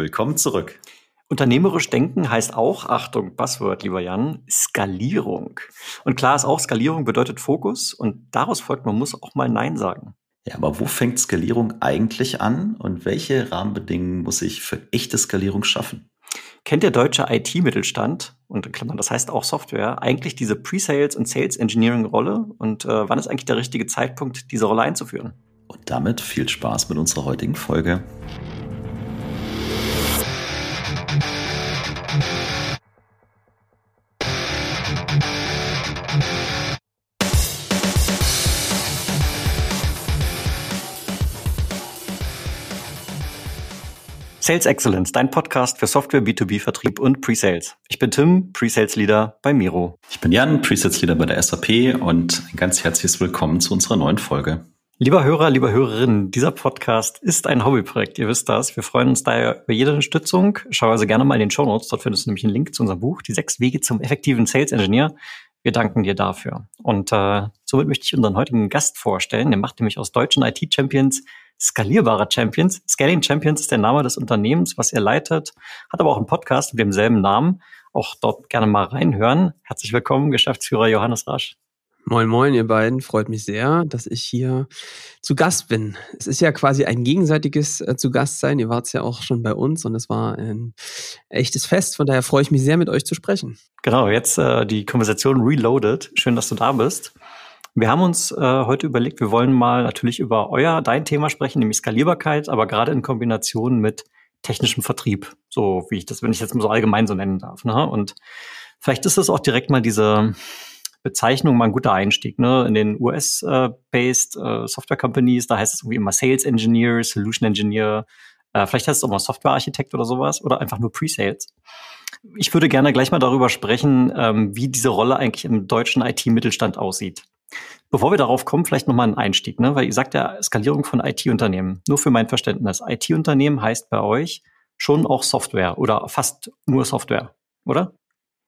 Willkommen zurück. Unternehmerisch denken heißt auch, Achtung, Buzzword, lieber Jan, Skalierung. Und klar ist auch, Skalierung bedeutet Fokus und daraus folgt, man muss auch mal Nein sagen. Ja, aber wo fängt Skalierung eigentlich an und welche Rahmenbedingungen muss ich für echte Skalierung schaffen? Kennt der deutsche IT-Mittelstand, und Klammern, das heißt auch Software, eigentlich diese Pre-Sales- und Sales-Engineering-Rolle? Und äh, wann ist eigentlich der richtige Zeitpunkt, diese Rolle einzuführen? Und damit viel Spaß mit unserer heutigen Folge. Sales Excellence, dein Podcast für Software, B2B-Vertrieb und Pre-Sales. Ich bin Tim, Pre-Sales Leader bei Miro. Ich bin Jan, Pre-Sales Leader bei der SAP und ein ganz herzliches Willkommen zu unserer neuen Folge. Lieber Hörer, lieber Hörerin, dieser Podcast ist ein Hobbyprojekt. Ihr wisst das. Wir freuen uns daher über jede Unterstützung. Schau also gerne mal in den Show Notes. Dort findest du nämlich einen Link zu unserem Buch, Die sechs Wege zum effektiven Sales Engineer. Wir danken dir dafür. Und äh, somit möchte ich unseren heutigen Gast vorstellen. Der macht nämlich aus deutschen IT-Champions skalierbare Champions. Scaling Champions ist der Name des Unternehmens, was er leitet, hat aber auch einen Podcast mit demselben Namen. Auch dort gerne mal reinhören. Herzlich willkommen, Geschäftsführer Johannes Rasch. Moin, moin, ihr beiden. Freut mich sehr, dass ich hier zu Gast bin. Es ist ja quasi ein gegenseitiges äh, zu Gast sein. Ihr wart ja auch schon bei uns und es war ein echtes Fest. Von daher freue ich mich sehr, mit euch zu sprechen. Genau, jetzt äh, die Konversation reloaded. Schön, dass du da bist. Wir haben uns äh, heute überlegt, wir wollen mal natürlich über euer, dein Thema sprechen, nämlich Skalierbarkeit, aber gerade in Kombination mit technischem Vertrieb, so wie ich das, wenn ich jetzt mal so allgemein so nennen darf. Ne? Und vielleicht ist das auch direkt mal diese Bezeichnung mal ein guter Einstieg. Ne? In den US-based äh, Software Companies, da heißt es irgendwie immer Sales Engineer, Solution Engineer, äh, vielleicht heißt es auch mal Software Architekt oder sowas oder einfach nur Pre-Sales. Ich würde gerne gleich mal darüber sprechen, ähm, wie diese Rolle eigentlich im deutschen IT-Mittelstand aussieht. Bevor wir darauf kommen, vielleicht nochmal ein Einstieg, ne? weil ihr sagt ja Skalierung von IT-Unternehmen. Nur für mein Verständnis. IT-Unternehmen heißt bei euch schon auch Software oder fast nur Software, oder?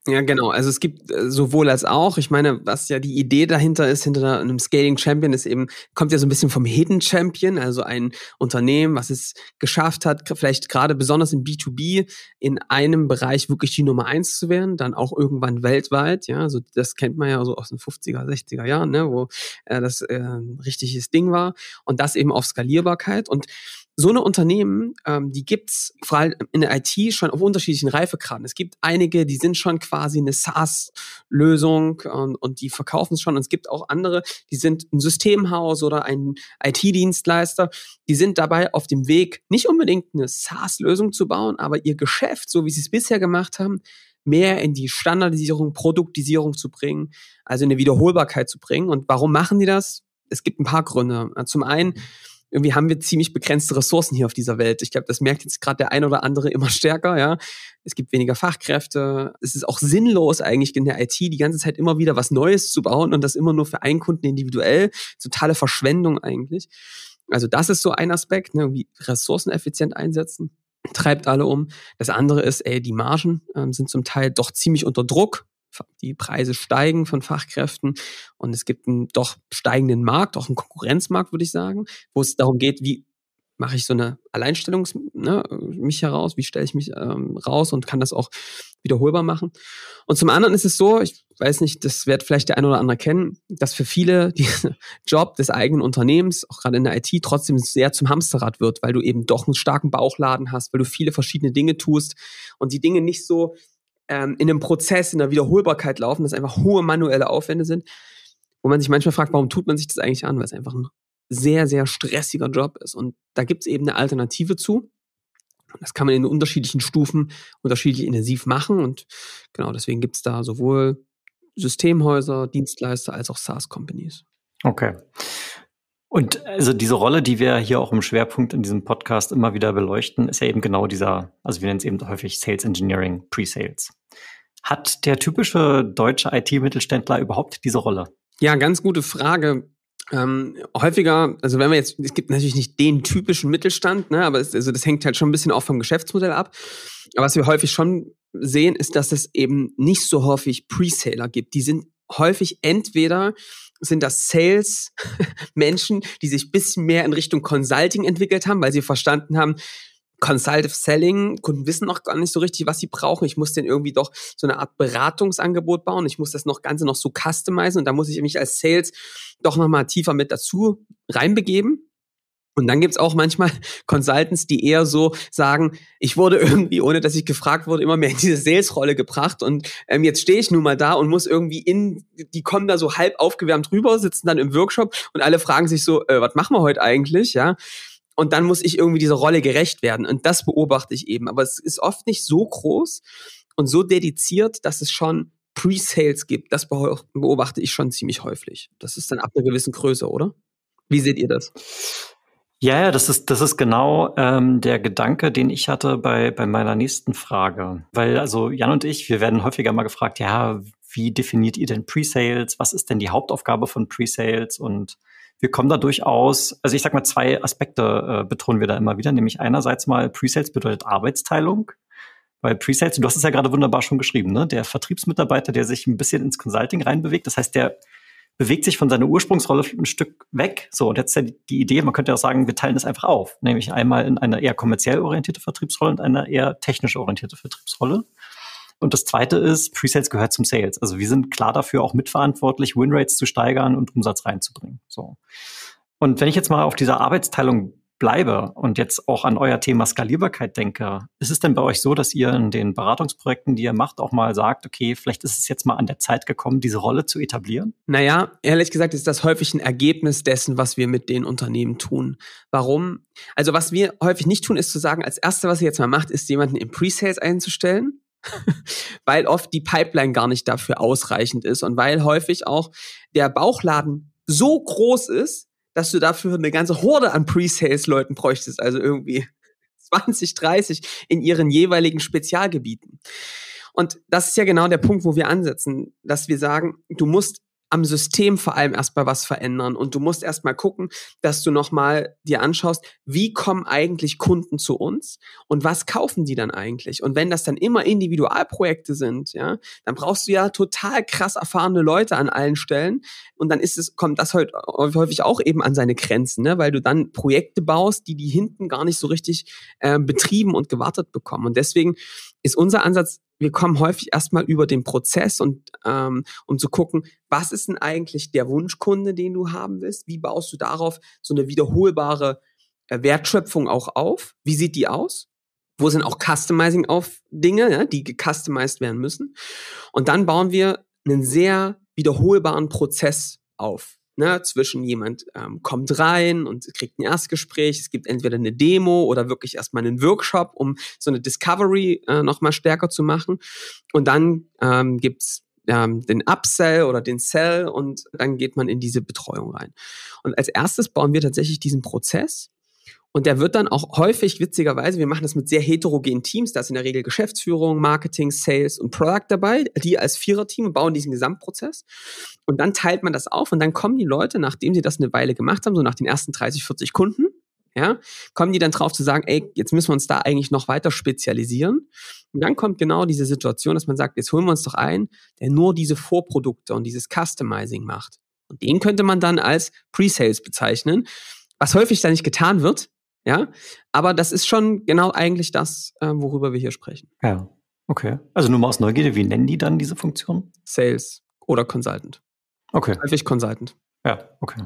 Ja, genau. Also es gibt äh, sowohl als auch. Ich meine, was ja die Idee dahinter ist, hinter einem Scaling Champion, ist eben, kommt ja so ein bisschen vom Hidden Champion, also ein Unternehmen, was es geschafft hat, vielleicht gerade besonders im B2B in einem Bereich wirklich die Nummer eins zu werden, dann auch irgendwann weltweit. Ja, also das kennt man ja so aus den 50er, 60er Jahren, ne, wo äh, das äh, richtiges Ding war. Und das eben auf Skalierbarkeit. Und so eine Unternehmen, ähm, die gibt's vor allem in der IT schon auf unterschiedlichen Reifegraden. Es gibt einige, die sind schon quasi eine SaaS-Lösung und, und die verkaufen es schon. Und es gibt auch andere, die sind ein Systemhaus oder ein IT-Dienstleister. Die sind dabei auf dem Weg, nicht unbedingt eine SaaS-Lösung zu bauen, aber ihr Geschäft, so wie sie es bisher gemacht haben, mehr in die Standardisierung, Produktisierung zu bringen, also in eine Wiederholbarkeit zu bringen. Und warum machen die das? Es gibt ein paar Gründe. Zum einen, irgendwie haben wir ziemlich begrenzte Ressourcen hier auf dieser Welt. Ich glaube, das merkt jetzt gerade der ein oder andere immer stärker, ja. Es gibt weniger Fachkräfte. Es ist auch sinnlos eigentlich in der IT die ganze Zeit immer wieder was Neues zu bauen und das immer nur für einen Kunden individuell. Totale Verschwendung eigentlich. Also das ist so ein Aspekt, ne, wie ressourceneffizient einsetzen treibt alle um. Das andere ist, ey, die Margen ähm, sind zum Teil doch ziemlich unter Druck die Preise steigen von Fachkräften und es gibt einen doch steigenden Markt, auch einen Konkurrenzmarkt, würde ich sagen, wo es darum geht, wie mache ich so eine Alleinstellung ne, mich heraus, wie stelle ich mich ähm, raus und kann das auch wiederholbar machen. Und zum anderen ist es so, ich weiß nicht, das wird vielleicht der ein oder andere kennen, dass für viele dieser Job des eigenen Unternehmens, auch gerade in der IT, trotzdem sehr zum Hamsterrad wird, weil du eben doch einen starken Bauchladen hast, weil du viele verschiedene Dinge tust und die Dinge nicht so ähm, in einem Prozess, in der Wiederholbarkeit laufen, dass einfach hohe manuelle Aufwände sind, wo man sich manchmal fragt, warum tut man sich das eigentlich an, weil es einfach ein sehr, sehr stressiger Job ist. Und da gibt es eben eine Alternative zu. Das kann man in unterschiedlichen Stufen unterschiedlich intensiv machen. Und genau deswegen gibt es da sowohl Systemhäuser, Dienstleister als auch SaaS-Companies. Okay. Und also diese Rolle, die wir hier auch im Schwerpunkt in diesem Podcast immer wieder beleuchten, ist ja eben genau dieser, also wir nennen es eben häufig Sales Engineering, Pre-Sales. Hat der typische deutsche IT-Mittelständler überhaupt diese Rolle? Ja, ganz gute Frage. Ähm, häufiger, also wenn wir jetzt, es gibt natürlich nicht den typischen Mittelstand, ne, aber es, also das hängt halt schon ein bisschen auch vom Geschäftsmodell ab. Aber was wir häufig schon sehen, ist, dass es eben nicht so häufig Pre-Saler gibt. Die sind häufig entweder sind das Sales-Menschen, die sich bisschen mehr in Richtung Consulting entwickelt haben, weil sie verstanden haben, Consultative Selling, Kunden wissen noch gar nicht so richtig, was sie brauchen. Ich muss denen irgendwie doch so eine Art Beratungsangebot bauen. Ich muss das noch Ganze noch so customizen und da muss ich mich als Sales doch nochmal tiefer mit dazu reinbegeben. Und dann gibt's auch manchmal Consultants, die eher so sagen, ich wurde irgendwie, ohne dass ich gefragt wurde, immer mehr in diese Sales-Rolle gebracht und ähm, jetzt stehe ich nun mal da und muss irgendwie in, die kommen da so halb aufgewärmt rüber, sitzen dann im Workshop und alle fragen sich so, äh, was machen wir heute eigentlich, ja? Und dann muss ich irgendwie dieser Rolle gerecht werden und das beobachte ich eben. Aber es ist oft nicht so groß und so dediziert, dass es schon Pre-Sales gibt. Das beobachte ich schon ziemlich häufig. Das ist dann ab einer gewissen Größe, oder? Wie seht ihr das? Ja, ja, das ist, das ist genau ähm, der Gedanke, den ich hatte bei, bei meiner nächsten Frage. Weil also Jan und ich, wir werden häufiger mal gefragt, ja, wie definiert ihr denn Pre-Sales? Was ist denn die Hauptaufgabe von Pre-Sales? Und wir kommen da durchaus, also ich sag mal, zwei Aspekte äh, betonen wir da immer wieder, nämlich einerseits mal Pre-Sales bedeutet Arbeitsteilung. Weil Pre-Sales, du hast es ja gerade wunderbar schon geschrieben, ne? Der Vertriebsmitarbeiter, der sich ein bisschen ins Consulting reinbewegt. Das heißt, der bewegt sich von seiner Ursprungsrolle ein Stück weg. So, und jetzt ist ja die Idee, man könnte auch sagen, wir teilen das einfach auf. Nämlich einmal in eine eher kommerziell orientierte Vertriebsrolle und eine eher technisch orientierte Vertriebsrolle. Und das zweite ist, Presales gehört zum Sales. Also wir sind klar dafür auch mitverantwortlich, Winrates zu steigern und Umsatz reinzubringen. So. Und wenn ich jetzt mal auf dieser Arbeitsteilung bleibe und jetzt auch an euer Thema Skalierbarkeit denke, ist es denn bei euch so, dass ihr in den Beratungsprojekten, die ihr macht, auch mal sagt, okay, vielleicht ist es jetzt mal an der Zeit gekommen, diese Rolle zu etablieren? Naja, ehrlich gesagt ist das häufig ein Ergebnis dessen, was wir mit den Unternehmen tun. Warum? Also was wir häufig nicht tun, ist zu sagen, als Erste, was ihr jetzt mal macht, ist jemanden im Pre-Sales einzustellen. weil oft die Pipeline gar nicht dafür ausreichend ist und weil häufig auch der Bauchladen so groß ist, dass du dafür eine ganze Horde an Pre-Sales-Leuten bräuchtest, also irgendwie 20, 30 in ihren jeweiligen Spezialgebieten. Und das ist ja genau der Punkt, wo wir ansetzen, dass wir sagen, du musst am System vor allem erstmal was verändern und du musst erstmal gucken, dass du nochmal dir anschaust, wie kommen eigentlich Kunden zu uns und was kaufen die dann eigentlich? Und wenn das dann immer Individualprojekte sind, ja, dann brauchst du ja total krass erfahrene Leute an allen Stellen und dann ist es, kommt das häufig auch eben an seine Grenzen, ne? weil du dann Projekte baust, die die hinten gar nicht so richtig äh, betrieben und gewartet bekommen. Und deswegen ist unser Ansatz, wir kommen häufig erstmal über den Prozess und ähm, um zu gucken, was ist denn eigentlich der Wunschkunde, den du haben willst? Wie baust du darauf so eine wiederholbare äh, Wertschöpfung auch auf? Wie sieht die aus? Wo sind auch Customizing auf Dinge, ja, die gecustomized werden müssen? Und dann bauen wir einen sehr wiederholbaren Prozess auf ne, zwischen jemand ähm, kommt rein und kriegt ein Erstgespräch, es gibt entweder eine Demo oder wirklich erstmal einen Workshop, um so eine Discovery äh, nochmal stärker zu machen. Und dann ähm, gibt's ähm, den Upsell oder den Sell und dann geht man in diese Betreuung rein. Und als erstes bauen wir tatsächlich diesen Prozess und der wird dann auch häufig, witzigerweise, wir machen das mit sehr heterogenen Teams, da ist in der Regel Geschäftsführung, Marketing, Sales und Product dabei, die als Viererteam bauen diesen Gesamtprozess. Und dann teilt man das auf und dann kommen die Leute, nachdem sie das eine Weile gemacht haben, so nach den ersten 30, 40 Kunden, ja, kommen die dann drauf zu sagen, ey, jetzt müssen wir uns da eigentlich noch weiter spezialisieren. Und dann kommt genau diese Situation, dass man sagt, jetzt holen wir uns doch einen, der nur diese Vorprodukte und dieses Customizing macht. Und den könnte man dann als Pre-Sales bezeichnen, was häufig da nicht getan wird, ja, aber das ist schon genau eigentlich das, äh, worüber wir hier sprechen. Ja, okay. Also nur mal aus Neugierde, wie nennen die dann diese Funktion? Sales oder Consultant. Okay. Häufig Consultant. Ja, okay.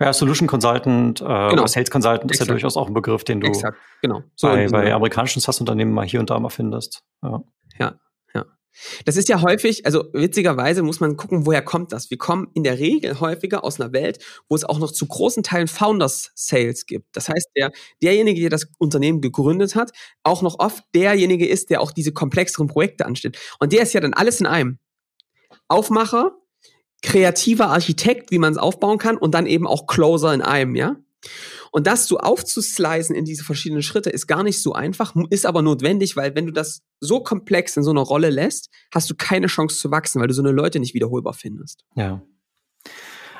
Ja, Solution Consultant äh, genau. oder Sales Consultant Exakt. ist ja durchaus auch ein Begriff, den du Exakt. Genau. So bei, bei amerikanischen SaaS-Unternehmen mal hier und da mal findest. Ja. ja. Das ist ja häufig, also witzigerweise muss man gucken, woher kommt das? Wir kommen in der Regel häufiger aus einer Welt, wo es auch noch zu großen Teilen Founders Sales gibt. Das heißt, der, derjenige, der das Unternehmen gegründet hat, auch noch oft derjenige ist, der auch diese komplexeren Projekte anstellt. Und der ist ja dann alles in einem. Aufmacher, kreativer Architekt, wie man es aufbauen kann und dann eben auch Closer in einem, ja? Und das so aufzuslicen in diese verschiedenen Schritte ist gar nicht so einfach, ist aber notwendig, weil wenn du das so komplex in so einer Rolle lässt, hast du keine Chance zu wachsen, weil du so eine Leute nicht wiederholbar findest. Ja.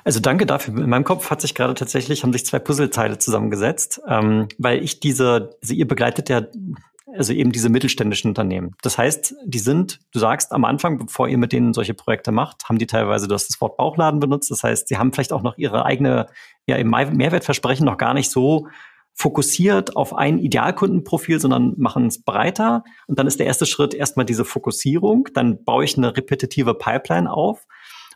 Also danke dafür. In meinem Kopf hat sich gerade tatsächlich, haben sich zwei Puzzleteile zusammengesetzt, ähm, weil ich diese, also ihr begleitet ja also eben diese mittelständischen Unternehmen. Das heißt, die sind, du sagst am Anfang, bevor ihr mit denen solche Projekte macht, haben die teilweise, du hast das Wort Bauchladen benutzt. Das heißt, sie haben vielleicht auch noch ihre eigene, ja, im Mehrwertversprechen noch gar nicht so fokussiert auf ein Idealkundenprofil, sondern machen es breiter. Und dann ist der erste Schritt erstmal diese Fokussierung. Dann baue ich eine repetitive Pipeline auf.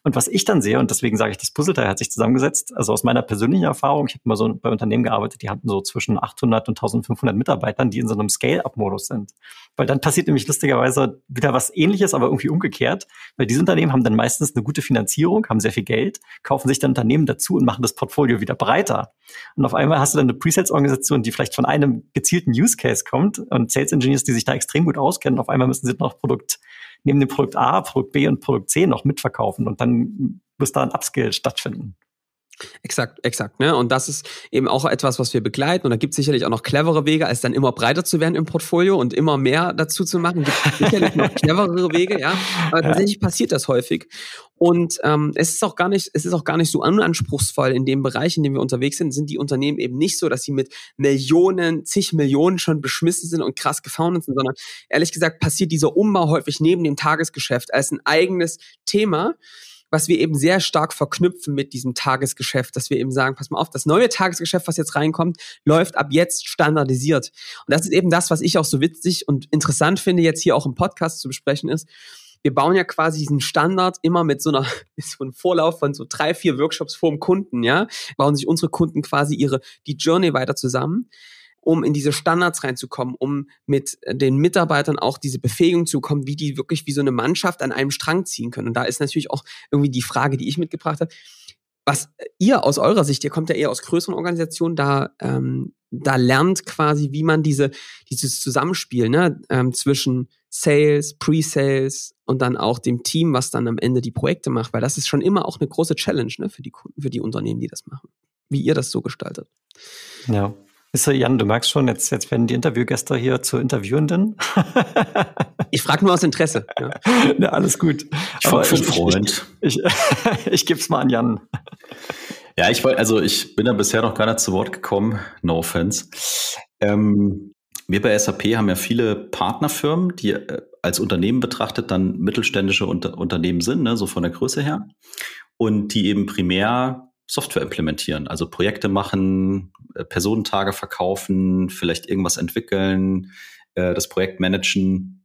Und was ich dann sehe, und deswegen sage ich, das Puzzleteil hat sich zusammengesetzt, also aus meiner persönlichen Erfahrung, ich habe mal so bei Unternehmen gearbeitet, die hatten so zwischen 800 und 1500 Mitarbeitern, die in so einem Scale-Up-Modus sind. Weil dann passiert nämlich lustigerweise wieder was ähnliches, aber irgendwie umgekehrt, weil diese Unternehmen haben dann meistens eine gute Finanzierung, haben sehr viel Geld, kaufen sich dann Unternehmen dazu und machen das Portfolio wieder breiter. Und auf einmal hast du dann eine Pre-Sales-Organisation, die vielleicht von einem gezielten Use Case kommt und Sales Engineers, die sich da extrem gut auskennen. Auf einmal müssen sie noch Produkt neben dem Produkt A, Produkt B und Produkt C noch mitverkaufen und dann muss da ein Upskill stattfinden. Exakt, exakt. Ne? Und das ist eben auch etwas, was wir begleiten. Und da gibt es sicherlich auch noch clevere Wege, als dann immer breiter zu werden im Portfolio und immer mehr dazu zu machen. Gibt sicherlich noch cleverere Wege, ja. Aber tatsächlich passiert das häufig. Und ähm, es ist auch gar nicht, es ist auch gar nicht so unanspruchsvoll in dem Bereich, in dem wir unterwegs sind, sind die Unternehmen eben nicht so, dass sie mit Millionen, zig Millionen schon beschmissen sind und krass gefoundet sind, sondern ehrlich gesagt passiert dieser Umbau häufig neben dem Tagesgeschäft als ein eigenes Thema was wir eben sehr stark verknüpfen mit diesem Tagesgeschäft, dass wir eben sagen, pass mal auf, das neue Tagesgeschäft, was jetzt reinkommt, läuft ab jetzt standardisiert. Und das ist eben das, was ich auch so witzig und interessant finde, jetzt hier auch im Podcast zu besprechen ist. Wir bauen ja quasi diesen Standard immer mit so einer, mit so einem Vorlauf von so drei, vier Workshops vor dem Kunden, ja, bauen sich unsere Kunden quasi ihre, die Journey weiter zusammen um in diese Standards reinzukommen, um mit den Mitarbeitern auch diese Befähigung zu bekommen, wie die wirklich wie so eine Mannschaft an einem Strang ziehen können. Und da ist natürlich auch irgendwie die Frage, die ich mitgebracht habe, was ihr aus eurer Sicht, ihr kommt ja eher aus größeren Organisationen, da, ähm, da lernt quasi, wie man diese, dieses Zusammenspiel ne, ähm, zwischen Sales, Pre-Sales und dann auch dem Team, was dann am Ende die Projekte macht, weil das ist schon immer auch eine große Challenge ne, für die Kunden, für die Unternehmen, die das machen. Wie ihr das so gestaltet. Ja, ist so, Jan, du merkst schon, jetzt, jetzt werden die Interviewgäste hier zu Interviewenden. ich frage nur aus Interesse. Ja. ja alles gut. Ich Aber ich, Freund. Ich, ich, ich, ich gebe es mal an Jan. Ja, ich wollte, also ich bin da bisher noch gar nicht zu Wort gekommen. No offense. Ähm, wir bei SAP haben ja viele Partnerfirmen, die äh, als Unternehmen betrachtet dann mittelständische Unter Unternehmen sind, ne, so von der Größe her. Und die eben primär Software implementieren, also Projekte machen, äh, Personentage verkaufen, vielleicht irgendwas entwickeln, äh, das Projekt managen,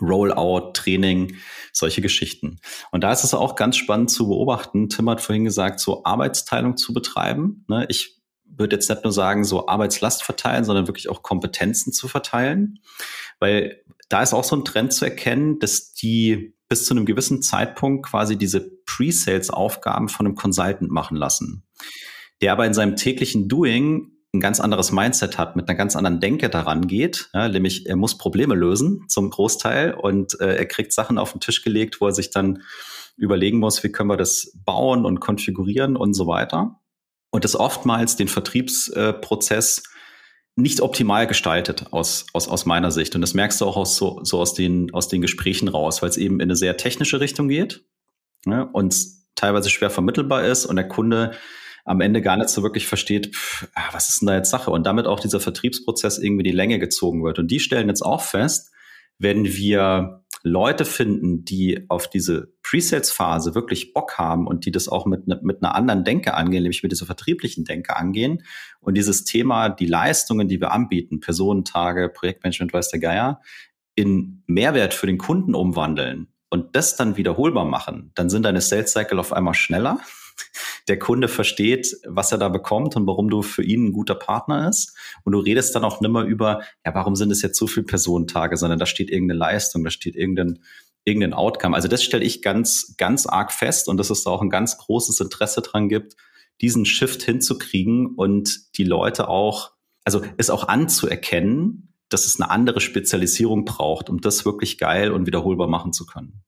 Rollout, Training, solche Geschichten. Und da ist es auch ganz spannend zu beobachten. Tim hat vorhin gesagt, so Arbeitsteilung zu betreiben. Ne? Ich würde jetzt nicht nur sagen, so Arbeitslast verteilen, sondern wirklich auch Kompetenzen zu verteilen. Weil da ist auch so ein Trend zu erkennen, dass die bis zu einem gewissen Zeitpunkt quasi diese Pre-Sales-Aufgaben von einem Consultant machen lassen, der aber in seinem täglichen Doing ein ganz anderes Mindset hat, mit einer ganz anderen Denke daran geht, ja, nämlich er muss Probleme lösen zum Großteil und äh, er kriegt Sachen auf den Tisch gelegt, wo er sich dann überlegen muss, wie können wir das bauen und konfigurieren und so weiter. Und das oftmals den Vertriebsprozess äh, nicht optimal gestaltet aus, aus, aus meiner Sicht. Und das merkst du auch aus, so, so aus, den, aus den Gesprächen raus, weil es eben in eine sehr technische Richtung geht ne, und teilweise schwer vermittelbar ist und der Kunde am Ende gar nicht so wirklich versteht, pff, ah, was ist denn da jetzt Sache? Und damit auch dieser Vertriebsprozess irgendwie die Länge gezogen wird. Und die stellen jetzt auch fest, wenn wir Leute finden, die auf diese Presales-Phase wirklich Bock haben und die das auch mit, ne, mit einer anderen Denke angehen, nämlich mit dieser vertrieblichen Denke angehen. Und dieses Thema, die Leistungen, die wir anbieten, Personentage, Projektmanagement, weiß der Geier, in Mehrwert für den Kunden umwandeln und das dann wiederholbar machen, dann sind deine Sales Cycle auf einmal schneller der Kunde versteht, was er da bekommt und warum du für ihn ein guter Partner ist. Und du redest dann auch nimmer über, ja, warum sind es jetzt so viele Personentage, sondern da steht irgendeine Leistung, da steht irgendein, irgendein Outcome. Also das stelle ich ganz, ganz arg fest und dass es da auch ein ganz großes Interesse dran gibt, diesen Shift hinzukriegen und die Leute auch, also es auch anzuerkennen, dass es eine andere Spezialisierung braucht, um das wirklich geil und wiederholbar machen zu können.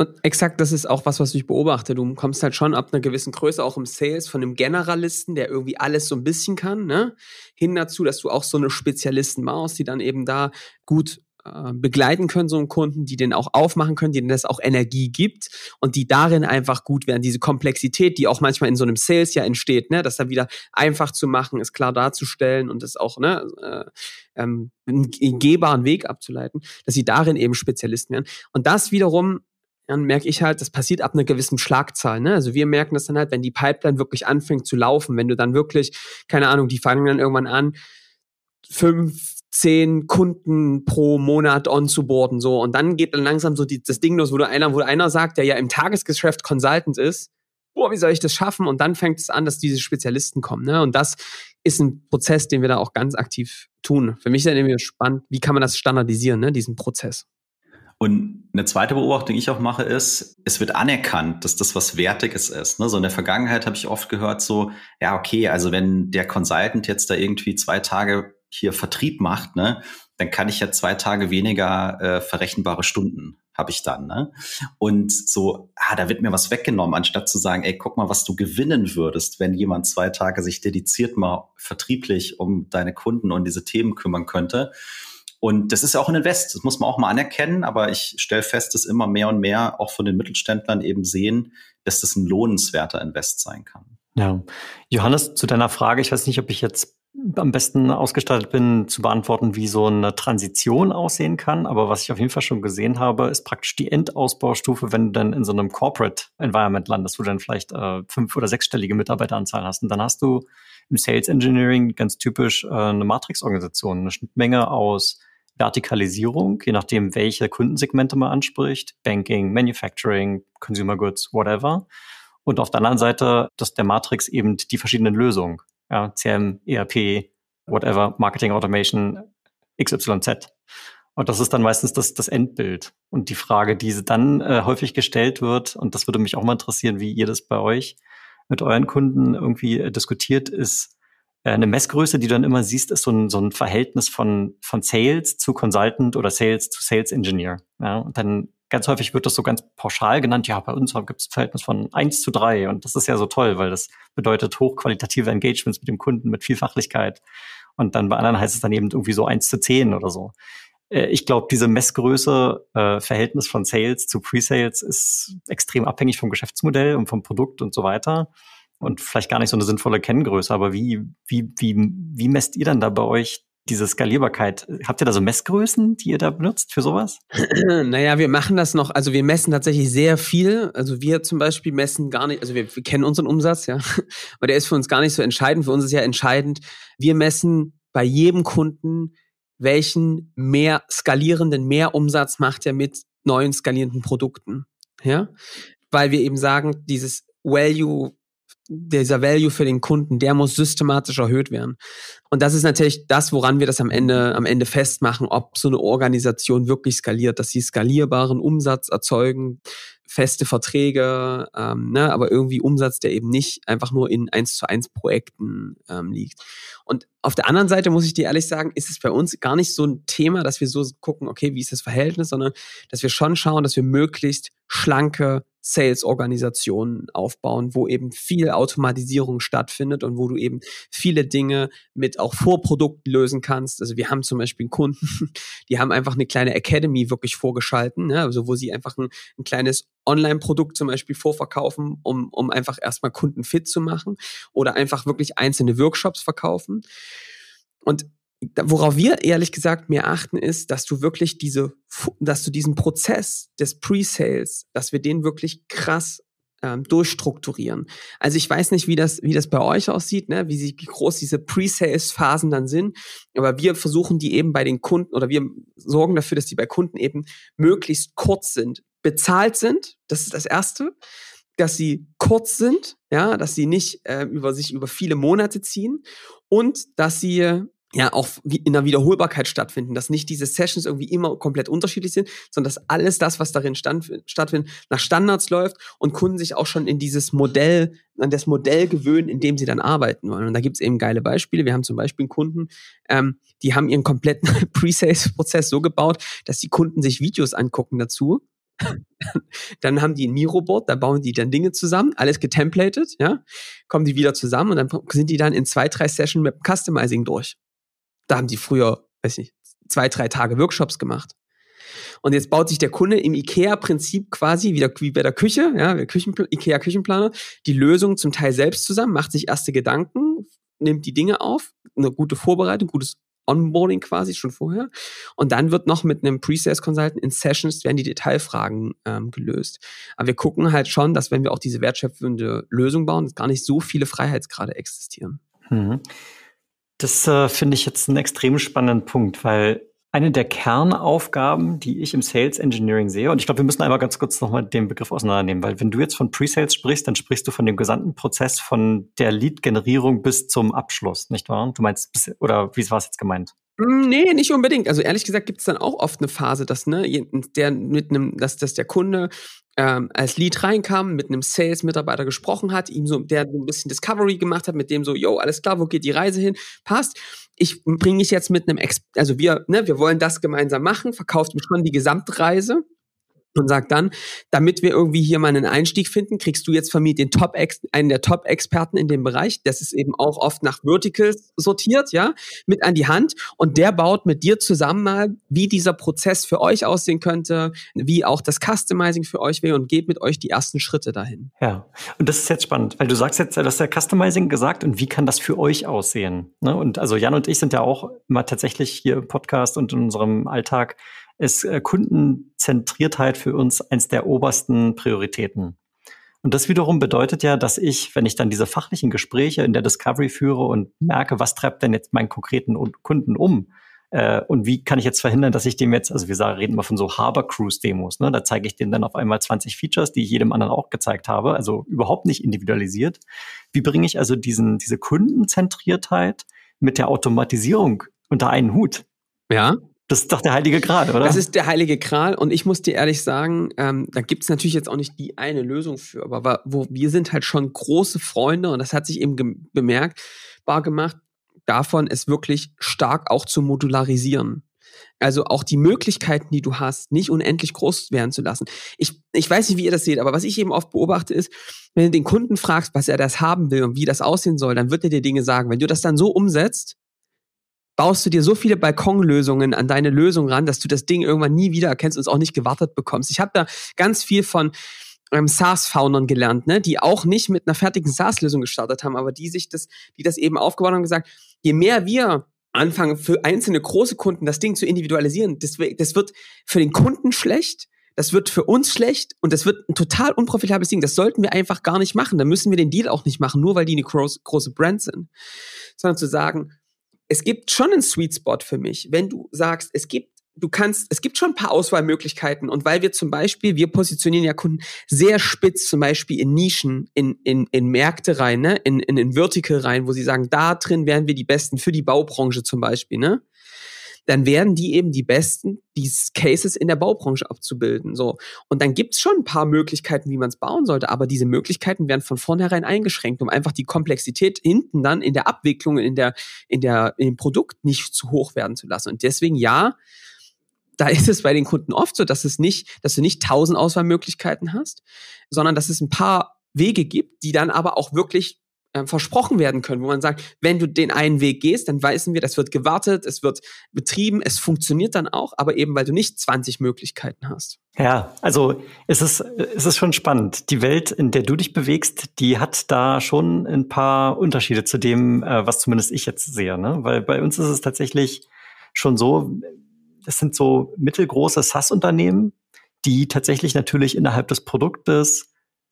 Und exakt, das ist auch was, was ich beobachte. Du kommst halt schon ab einer gewissen Größe, auch im Sales, von einem Generalisten, der irgendwie alles so ein bisschen kann, ne? hin dazu, dass du auch so eine Spezialisten baust, die dann eben da gut äh, begleiten können, so einen Kunden, die den auch aufmachen können, denen das auch Energie gibt und die darin einfach gut werden. Diese Komplexität, die auch manchmal in so einem Sales ja entsteht, ne, das dann wieder einfach zu machen, ist klar darzustellen und das auch ne, äh, ähm, einen gehbaren Weg abzuleiten, dass sie darin eben Spezialisten werden. Und das wiederum dann merke ich halt, das passiert ab einer gewissen Schlagzahl. Ne? Also wir merken das dann halt, wenn die Pipeline wirklich anfängt zu laufen, wenn du dann wirklich, keine Ahnung, die fangen dann irgendwann an, fünf, zehn Kunden pro Monat on zu boarden, so. Und dann geht dann langsam so die, das Ding los, wo du einer, wo einer sagt, der ja im Tagesgeschäft Consultant ist, boah, wie soll ich das schaffen? Und dann fängt es an, dass diese Spezialisten kommen, ne? Und das ist ein Prozess, den wir da auch ganz aktiv tun. Für mich ist dann irgendwie spannend, wie kann man das standardisieren, ne, diesen Prozess? Und eine zweite Beobachtung, die ich auch mache, ist, es wird anerkannt, dass das was Wertiges ist. Ne? So in der Vergangenheit habe ich oft gehört, so, ja, okay, also wenn der Consultant jetzt da irgendwie zwei Tage hier Vertrieb macht, ne, dann kann ich ja zwei Tage weniger äh, verrechenbare Stunden habe ich dann. Ne? Und so, ah, da wird mir was weggenommen, anstatt zu sagen, ey, guck mal, was du gewinnen würdest, wenn jemand zwei Tage sich dediziert mal vertrieblich um deine Kunden und diese Themen kümmern könnte. Und das ist ja auch ein Invest, das muss man auch mal anerkennen, aber ich stelle fest, dass immer mehr und mehr auch von den Mittelständlern eben sehen, dass das ein lohnenswerter Invest sein kann. Ja. Johannes, zu deiner Frage, ich weiß nicht, ob ich jetzt am besten ausgestattet bin, zu beantworten, wie so eine Transition aussehen kann. Aber was ich auf jeden Fall schon gesehen habe, ist praktisch die Endausbaustufe, wenn du dann in so einem Corporate Environment landest, wo du dann vielleicht äh, fünf- oder sechsstellige Mitarbeiteranzahl hast. Und dann hast du im Sales Engineering ganz typisch äh, eine Matrix-Organisation, eine Schnittmenge aus Vertikalisierung, je nachdem, welche Kundensegmente man anspricht, Banking, Manufacturing, Consumer Goods, whatever. Und auf der anderen Seite, dass der Matrix eben die verschiedenen Lösungen, ja, CM, ERP, whatever, Marketing Automation, XYZ. Und das ist dann meistens das, das Endbild. Und die Frage, die dann äh, häufig gestellt wird, und das würde mich auch mal interessieren, wie ihr das bei euch mit euren Kunden irgendwie äh, diskutiert, ist, eine Messgröße, die du dann immer siehst, ist so ein, so ein Verhältnis von, von Sales zu Consultant oder Sales zu Sales Engineer. Ja, und dann ganz häufig wird das so ganz pauschal genannt. Ja, bei uns gibt es ein Verhältnis von eins zu drei Und das ist ja so toll, weil das bedeutet hochqualitative Engagements mit dem Kunden, mit viel Fachlichkeit. Und dann bei anderen heißt es dann eben irgendwie so eins zu zehn oder so. Äh, ich glaube, diese Messgröße, äh, Verhältnis von Sales zu Pre-Sales ist extrem abhängig vom Geschäftsmodell und vom Produkt und so weiter und vielleicht gar nicht so eine sinnvolle Kenngröße, aber wie, wie, wie, wie messt ihr dann da bei euch diese Skalierbarkeit? Habt ihr da so Messgrößen, die ihr da benutzt für sowas? Naja, wir machen das noch, also wir messen tatsächlich sehr viel. Also wir zum Beispiel messen gar nicht, also wir, wir kennen unseren Umsatz, ja, aber der ist für uns gar nicht so entscheidend. Für uns ist ja entscheidend, wir messen bei jedem Kunden, welchen mehr skalierenden Mehrumsatz macht er mit neuen skalierenden Produkten. Ja, weil wir eben sagen, dieses Value dieser Value für den Kunden, der muss systematisch erhöht werden. Und das ist natürlich das, woran wir das am Ende, am Ende festmachen, ob so eine Organisation wirklich skaliert, dass sie skalierbaren Umsatz erzeugen, feste Verträge, ähm, ne, aber irgendwie Umsatz, der eben nicht einfach nur in eins zu eins Projekten ähm, liegt. Und auf der anderen Seite muss ich dir ehrlich sagen, ist es bei uns gar nicht so ein Thema, dass wir so gucken, okay, wie ist das Verhältnis, sondern dass wir schon schauen, dass wir möglichst schlanke Sales-Organisationen aufbauen, wo eben viel Automatisierung stattfindet und wo du eben viele Dinge mit auch Vorprodukten lösen kannst. Also wir haben zum Beispiel einen Kunden, die haben einfach eine kleine Academy wirklich vorgeschalten, ne? also wo sie einfach ein, ein kleines Online-Produkt zum Beispiel vorverkaufen, um, um einfach erstmal Kunden fit zu machen oder einfach wirklich einzelne Workshops verkaufen. Und worauf wir ehrlich gesagt mehr achten, ist, dass du wirklich diese, dass du diesen Prozess des Pre-Sales, dass wir den wirklich krass ähm, durchstrukturieren. Also ich weiß nicht, wie das, wie das bei euch aussieht, ne? wie, sie, wie groß diese Pre-Sales-Phasen dann sind, aber wir versuchen die eben bei den Kunden oder wir sorgen dafür, dass die bei Kunden eben möglichst kurz sind, bezahlt sind, das ist das Erste, dass sie kurz sind, ja, dass sie nicht äh, über sich über viele Monate ziehen und dass sie ja auch in der Wiederholbarkeit stattfinden, dass nicht diese Sessions irgendwie immer komplett unterschiedlich sind, sondern dass alles das, was darin stand, stattfindet, nach Standards läuft und Kunden sich auch schon in dieses Modell, an das Modell gewöhnen, in dem sie dann arbeiten wollen. Und da gibt's eben geile Beispiele. Wir haben zum Beispiel einen Kunden, ähm, die haben ihren kompletten Pre-Sales-Prozess so gebaut, dass die Kunden sich Videos angucken dazu dann haben die ein Miro-Board, da bauen die dann Dinge zusammen, alles getemplated, ja, kommen die wieder zusammen und dann sind die dann in zwei, drei Sessions mit Customizing durch. Da haben die früher, weiß nicht, zwei, drei Tage Workshops gemacht. Und jetzt baut sich der Kunde im IKEA-Prinzip quasi, wieder wie bei der Küche, ja, Küchen, IKEA-Küchenplaner, die Lösung zum Teil selbst zusammen, macht sich erste Gedanken, nimmt die Dinge auf, eine gute Vorbereitung, gutes Onboarding quasi schon vorher. Und dann wird noch mit einem Pre-Sales Consultant in Sessions werden die Detailfragen ähm, gelöst. Aber wir gucken halt schon, dass wenn wir auch diese wertschöpfende Lösung bauen, gar nicht so viele Freiheitsgrade existieren. Mhm. Das äh, finde ich jetzt einen extrem spannenden Punkt, weil eine der Kernaufgaben, die ich im Sales Engineering sehe, und ich glaube, wir müssen einmal ganz kurz nochmal den Begriff auseinandernehmen, weil wenn du jetzt von Pre-Sales sprichst, dann sprichst du von dem gesamten Prozess von der Lead-Generierung bis zum Abschluss, nicht wahr? Du meinst, oder wie war es jetzt gemeint? Mm, nee, nicht unbedingt. Also ehrlich gesagt gibt es dann auch oft eine Phase, dass ne, der mit einem, dass, dass der Kunde ähm, als Lead reinkam, mit einem Sales-Mitarbeiter gesprochen hat, ihm so, der so ein bisschen Discovery gemacht hat, mit dem so, yo, alles klar, wo geht die Reise hin? Passt ich bringe dich jetzt mit einem, Ex also wir, ne, wir wollen das gemeinsam machen, verkauft ihm schon die Gesamtreise und sagt dann, damit wir irgendwie hier mal einen Einstieg finden, kriegst du jetzt von mir den Top einen der Top Experten in dem Bereich, das ist eben auch oft nach Verticals sortiert, ja, mit an die Hand und der baut mit dir zusammen mal, wie dieser Prozess für euch aussehen könnte, wie auch das Customizing für euch wäre und geht mit euch die ersten Schritte dahin. Ja, und das ist jetzt spannend, weil du sagst jetzt, das ist ja Customizing gesagt und wie kann das für euch aussehen? Ne? Und also Jan und ich sind ja auch mal tatsächlich hier im Podcast und in unserem Alltag ist äh, Kundenzentriertheit für uns eins der obersten Prioritäten. Und das wiederum bedeutet ja, dass ich, wenn ich dann diese fachlichen Gespräche in der Discovery führe und merke, was treibt denn jetzt meinen konkreten Kunden um, äh, und wie kann ich jetzt verhindern, dass ich dem jetzt, also wir sagen, reden mal von so Harbor Cruise Demos, ne? Da zeige ich denen dann auf einmal 20 Features, die ich jedem anderen auch gezeigt habe, also überhaupt nicht individualisiert. Wie bringe ich also diesen, diese Kundenzentriertheit mit der Automatisierung unter einen Hut? Ja. Das ist doch der heilige Gral, oder? Das ist der heilige Gral und ich muss dir ehrlich sagen, ähm, da gibt es natürlich jetzt auch nicht die eine Lösung für, aber wo wir sind halt schon große Freunde und das hat sich eben bemerkbar gemacht, davon es wirklich stark auch zu modularisieren. Also auch die Möglichkeiten, die du hast, nicht unendlich groß werden zu lassen. Ich, ich weiß nicht, wie ihr das seht, aber was ich eben oft beobachte ist, wenn du den Kunden fragst, was er das haben will und wie das aussehen soll, dann wird er dir Dinge sagen. Wenn du das dann so umsetzt, baust du dir so viele Balkonlösungen an deine Lösung ran, dass du das Ding irgendwann nie wieder erkennst und es auch nicht gewartet bekommst. Ich habe da ganz viel von ähm, SaaS-Foundern gelernt, ne, die auch nicht mit einer fertigen SaaS-Lösung gestartet haben, aber die sich das, die das eben aufgebaut haben und gesagt, je mehr wir anfangen, für einzelne große Kunden das Ding zu individualisieren, das, das wird für den Kunden schlecht, das wird für uns schlecht und das wird ein total unprofitables Ding. Das sollten wir einfach gar nicht machen. Da müssen wir den Deal auch nicht machen, nur weil die eine groß, große Brand sind. Sondern zu sagen, es gibt schon einen Sweet Spot für mich, wenn du sagst, es gibt du kannst, es gibt schon ein paar Auswahlmöglichkeiten. Und weil wir zum Beispiel, wir positionieren ja Kunden sehr spitz, zum Beispiel in Nischen, in, in, in Märkte rein, ne, in, in, in Vertical rein, wo sie sagen, da drin wären wir die Besten für die Baubranche zum Beispiel, ne? Dann werden die eben die besten, die Cases in der Baubranche abzubilden. So. Und dann gibt's schon ein paar Möglichkeiten, wie man es bauen sollte, aber diese Möglichkeiten werden von vornherein eingeschränkt, um einfach die Komplexität hinten dann in der Abwicklung, in der, in der, in dem Produkt nicht zu hoch werden zu lassen. Und deswegen ja, da ist es bei den Kunden oft so, dass es nicht, dass du nicht tausend Auswahlmöglichkeiten hast, sondern dass es ein paar Wege gibt, die dann aber auch wirklich äh, versprochen werden können, wo man sagt, wenn du den einen Weg gehst, dann wissen wir, das wird gewartet, es wird betrieben, es funktioniert dann auch, aber eben weil du nicht 20 Möglichkeiten hast. Ja, also es ist, es ist schon spannend. Die Welt, in der du dich bewegst, die hat da schon ein paar Unterschiede zu dem, äh, was zumindest ich jetzt sehe. Ne? Weil bei uns ist es tatsächlich schon so, es sind so mittelgroße SaaS-Unternehmen, die tatsächlich natürlich innerhalb des Produktes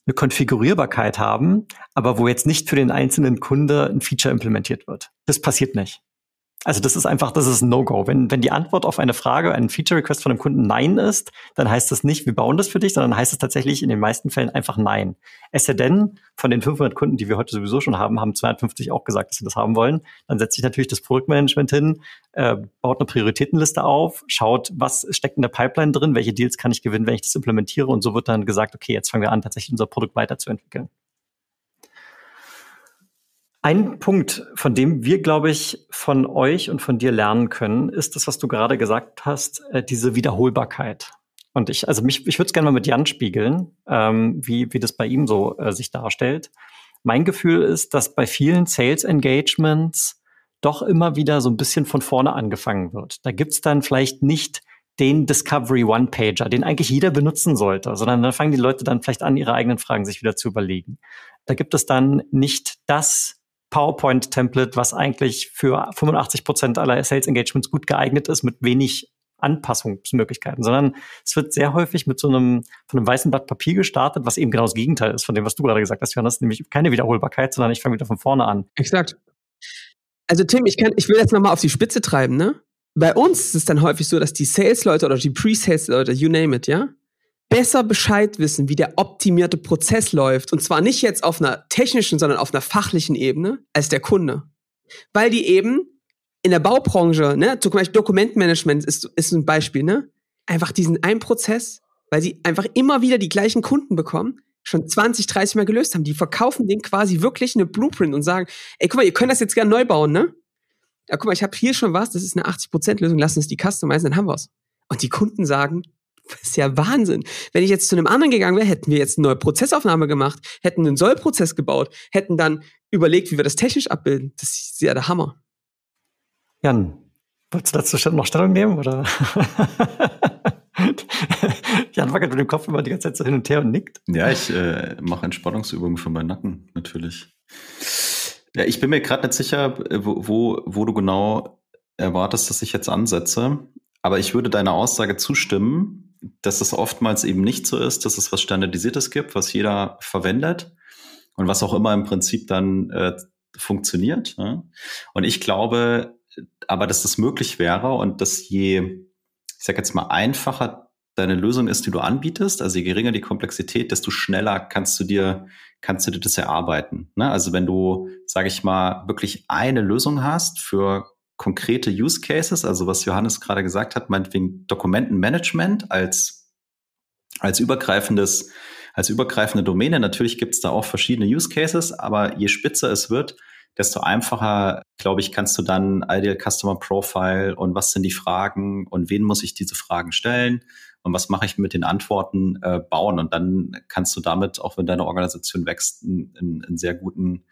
eine Konfigurierbarkeit haben, aber wo jetzt nicht für den einzelnen Kunde ein Feature implementiert wird. Das passiert nicht. Also das ist einfach, das ist ein No-Go. Wenn, wenn die Antwort auf eine Frage, einen Feature-Request von einem Kunden Nein ist, dann heißt das nicht, wir bauen das für dich, sondern heißt es tatsächlich in den meisten Fällen einfach Nein. Es sei denn, von den 500 Kunden, die wir heute sowieso schon haben, haben 250 auch gesagt, dass sie das haben wollen. Dann setzt sich natürlich das Produktmanagement hin, äh, baut eine Prioritätenliste auf, schaut, was steckt in der Pipeline drin, welche Deals kann ich gewinnen, wenn ich das implementiere und so wird dann gesagt, okay, jetzt fangen wir an, tatsächlich unser Produkt weiterzuentwickeln. Ein Punkt, von dem wir, glaube ich, von euch und von dir lernen können, ist das, was du gerade gesagt hast, äh, diese Wiederholbarkeit. Und ich, also mich, ich würde es gerne mal mit Jan spiegeln, ähm, wie, wie das bei ihm so äh, sich darstellt. Mein Gefühl ist, dass bei vielen Sales Engagements doch immer wieder so ein bisschen von vorne angefangen wird. Da gibt's dann vielleicht nicht den Discovery One-Pager, den eigentlich jeder benutzen sollte, sondern dann fangen die Leute dann vielleicht an, ihre eigenen Fragen sich wieder zu überlegen. Da gibt es dann nicht das PowerPoint-Template, was eigentlich für 85 Prozent aller Sales Engagements gut geeignet ist, mit wenig Anpassungsmöglichkeiten, sondern es wird sehr häufig mit so einem, von einem weißen Blatt Papier gestartet, was eben genau das Gegenteil ist von dem, was du gerade gesagt hast, Johannes, nämlich keine Wiederholbarkeit, sondern ich fange wieder von vorne an. Exakt. Also Tim, ich kann, ich will jetzt nochmal auf die Spitze treiben, ne? Bei uns ist es dann häufig so, dass die Sales-Leute oder die Pre-Sales-Leute, you name it, ja, besser Bescheid wissen, wie der optimierte Prozess läuft. Und zwar nicht jetzt auf einer technischen, sondern auf einer fachlichen Ebene als der Kunde. Weil die eben in der Baubranche, ne, zum Beispiel Dokumentmanagement ist, ist ein Beispiel, ne, einfach diesen einen Prozess, weil sie einfach immer wieder die gleichen Kunden bekommen, schon 20, 30 Mal gelöst haben. Die verkaufen den quasi wirklich eine Blueprint und sagen, ey, guck mal, ihr könnt das jetzt gerne neu bauen, ne? Ja, guck mal, ich habe hier schon was, das ist eine 80%-Lösung, lass uns die customizen, dann haben wir's. Und die Kunden sagen, das ist ja Wahnsinn. Wenn ich jetzt zu einem anderen gegangen wäre, hätten wir jetzt eine neue Prozessaufnahme gemacht, hätten einen Sollprozess gebaut, hätten dann überlegt, wie wir das technisch abbilden. Das ist ja der Hammer. Jan, wolltest du dazu noch Stellung nehmen oder? Jan wackelt mit dem Kopf immer die ganze Zeit so hin und her und nickt. Ja, ich äh, mache Entspannungsübungen für meinen Nacken, natürlich. Ja, ich bin mir gerade nicht sicher, wo, wo, wo du genau erwartest, dass ich jetzt ansetze. Aber ich würde deiner Aussage zustimmen, dass es oftmals eben nicht so ist, dass es was Standardisiertes gibt, was jeder verwendet und was auch immer im Prinzip dann äh, funktioniert. Ne? Und ich glaube aber, dass das möglich wäre und dass je, ich sage jetzt mal, einfacher deine Lösung ist, die du anbietest, also je geringer die Komplexität, desto schneller kannst du dir, kannst du dir das erarbeiten. Ne? Also wenn du, sage ich mal, wirklich eine Lösung hast für konkrete Use Cases, also was Johannes gerade gesagt hat, meinetwegen Dokumentenmanagement als, als übergreifendes, als übergreifende Domäne. Natürlich gibt es da auch verschiedene Use Cases, aber je spitzer es wird, desto einfacher, glaube ich, kannst du dann Ideal Customer Profile und was sind die Fragen und wen muss ich diese Fragen stellen und was mache ich mit den Antworten äh, bauen. Und dann kannst du damit, auch wenn deine Organisation wächst, einen, einen sehr guten,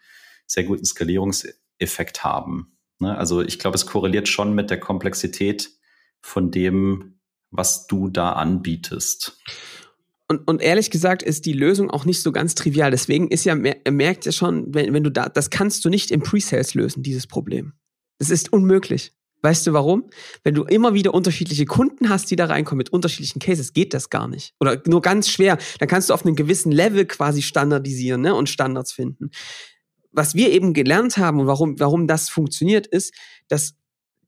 sehr guten Skalierungseffekt haben. Ne? Also ich glaube, es korreliert schon mit der Komplexität von dem, was du da anbietest. Und, und ehrlich gesagt ist die Lösung auch nicht so ganz trivial. Deswegen ist ja, merkt ja schon, wenn, wenn du da, das kannst du nicht im Pre-Sales lösen, dieses Problem. Das ist unmöglich. Weißt du warum? Wenn du immer wieder unterschiedliche Kunden hast, die da reinkommen mit unterschiedlichen Cases, geht das gar nicht. Oder nur ganz schwer. Dann kannst du auf einem gewissen Level quasi standardisieren ne, und Standards finden was wir eben gelernt haben und warum, warum das funktioniert, ist, dass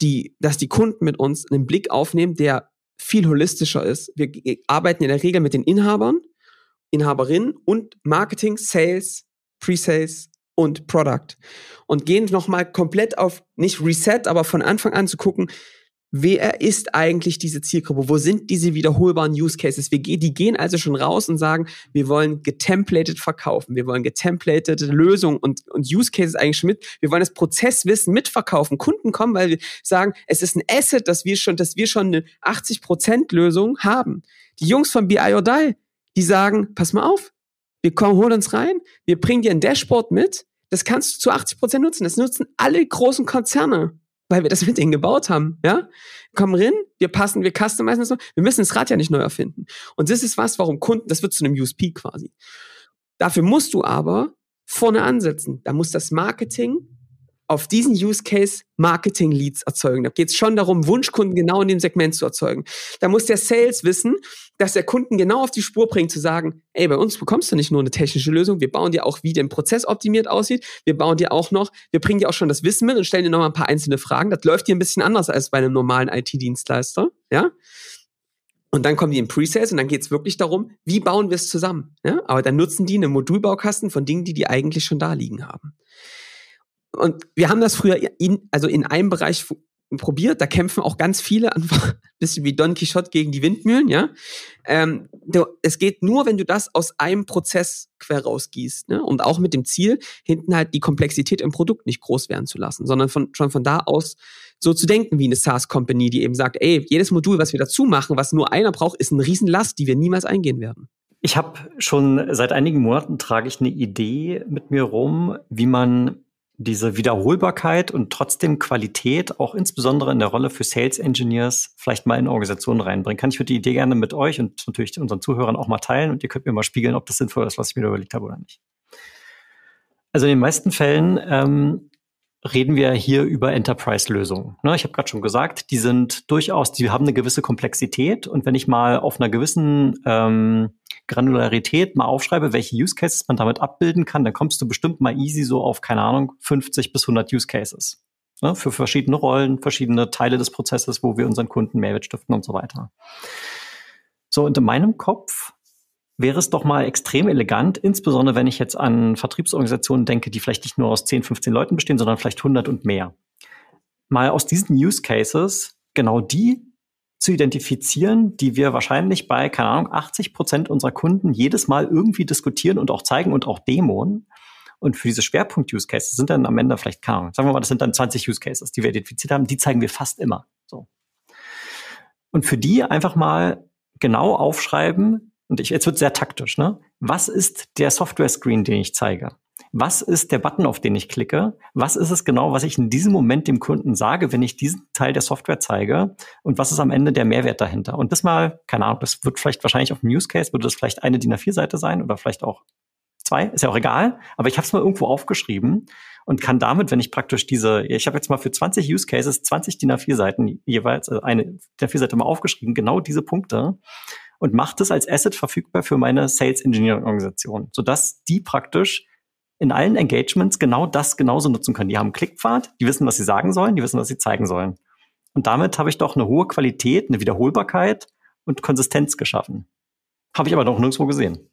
die, dass die Kunden mit uns einen Blick aufnehmen, der viel holistischer ist. Wir arbeiten in der Regel mit den Inhabern, Inhaberinnen und Marketing, Sales, Pre-Sales und Product und gehen nochmal komplett auf, nicht Reset, aber von Anfang an zu gucken, wer ist eigentlich diese Zielgruppe? Wo sind diese wiederholbaren Use Cases? Wir, die gehen also schon raus und sagen, wir wollen getemplated verkaufen. Wir wollen getemplated Lösungen und, und Use Cases eigentlich schon mit. Wir wollen das Prozesswissen mitverkaufen. Kunden kommen, weil wir sagen, es ist ein Asset, dass wir schon, dass wir schon eine 80% Lösung haben. Die Jungs von BI or Die, die sagen, pass mal auf, wir kommen, holen uns rein, wir bringen dir ein Dashboard mit, das kannst du zu 80% nutzen. Das nutzen alle großen Konzerne weil wir das mit denen gebaut haben, ja? Kommen rein, wir passen, wir customizen das. Wir müssen das Rad ja nicht neu erfinden. Und das ist was, warum Kunden, das wird zu einem USP quasi. Dafür musst du aber vorne ansetzen. Da muss das Marketing auf diesen Use Case Marketing Leads erzeugen. Da geht es schon darum, Wunschkunden genau in dem Segment zu erzeugen. Da muss der Sales wissen, dass der Kunden genau auf die Spur bringt, zu sagen, ey, bei uns bekommst du nicht nur eine technische Lösung, wir bauen dir auch, wie der Prozess optimiert aussieht, wir bauen dir auch noch, wir bringen dir auch schon das Wissen mit und stellen dir noch mal ein paar einzelne Fragen. Das läuft dir ein bisschen anders als bei einem normalen IT-Dienstleister, ja. Und dann kommen die in Pre-Sales und dann geht es wirklich darum, wie bauen wir es zusammen. Ja? Aber dann nutzen die einen Modulbaukasten von Dingen, die die eigentlich schon da liegen haben. Und wir haben das früher in, also in einem Bereich probiert, da kämpfen auch ganz viele, einfach ein bisschen wie Don Quixote gegen die Windmühlen, ja. Ähm, du, es geht nur, wenn du das aus einem Prozess quer rausgießt, ne? Und auch mit dem Ziel, hinten halt die Komplexität im Produkt nicht groß werden zu lassen, sondern von, schon von da aus so zu denken wie eine SaaS-Company, die eben sagt, ey, jedes Modul, was wir dazu machen, was nur einer braucht, ist ein Riesenlast, die wir niemals eingehen werden. Ich habe schon seit einigen Monaten trage ich eine Idee mit mir rum, wie man diese Wiederholbarkeit und trotzdem Qualität, auch insbesondere in der Rolle für Sales Engineers, vielleicht mal in Organisationen reinbringen kann. Ich würde die Idee gerne mit euch und natürlich unseren Zuhörern auch mal teilen und ihr könnt mir mal spiegeln, ob das sinnvoll ist, was ich mir überlegt habe oder nicht. Also in den meisten Fällen ähm, reden wir hier über Enterprise-Lösungen. Ne, ich habe gerade schon gesagt, die sind durchaus, die haben eine gewisse Komplexität und wenn ich mal auf einer gewissen ähm, Granularität mal aufschreibe, welche Use Cases man damit abbilden kann, dann kommst du bestimmt mal easy so auf, keine Ahnung, 50 bis 100 Use Cases. Ne, für verschiedene Rollen, verschiedene Teile des Prozesses, wo wir unseren Kunden Mehrwert stiften und so weiter. So, und in meinem Kopf wäre es doch mal extrem elegant, insbesondere wenn ich jetzt an Vertriebsorganisationen denke, die vielleicht nicht nur aus 10, 15 Leuten bestehen, sondern vielleicht 100 und mehr. Mal aus diesen Use Cases genau die zu identifizieren, die wir wahrscheinlich bei, keine Ahnung, 80 Prozent unserer Kunden jedes Mal irgendwie diskutieren und auch zeigen und auch demonen. Und für diese Schwerpunkt-Use-Cases sind dann am Ende vielleicht, keine Ahnung, sagen wir mal, das sind dann 20 Use-Cases, die wir identifiziert haben, die zeigen wir fast immer. So. Und für die einfach mal genau aufschreiben, und ich, jetzt wird sehr taktisch, ne? Was ist der Software-Screen, den ich zeige? Was ist der Button, auf den ich klicke? Was ist es genau, was ich in diesem Moment dem Kunden sage, wenn ich diesen Teil der Software zeige? Und was ist am Ende der Mehrwert dahinter? Und das mal, keine Ahnung, das wird vielleicht wahrscheinlich auf dem Use Case, würde das vielleicht eine DIN A4-Seite sein oder vielleicht auch zwei, ist ja auch egal. Aber ich habe es mal irgendwo aufgeschrieben und kann damit, wenn ich praktisch diese, ich habe jetzt mal für 20 Use Cases 20 DIN A4-Seiten jeweils, also eine DIN A4-Seite mal aufgeschrieben, genau diese Punkte und mache das als Asset verfügbar für meine Sales Engineering Organisation, sodass die praktisch in allen Engagements genau das genauso nutzen können. Die haben Klickpfad, die wissen, was sie sagen sollen, die wissen, was sie zeigen sollen. Und damit habe ich doch eine hohe Qualität, eine Wiederholbarkeit und Konsistenz geschaffen. Habe ich aber noch nirgendwo gesehen.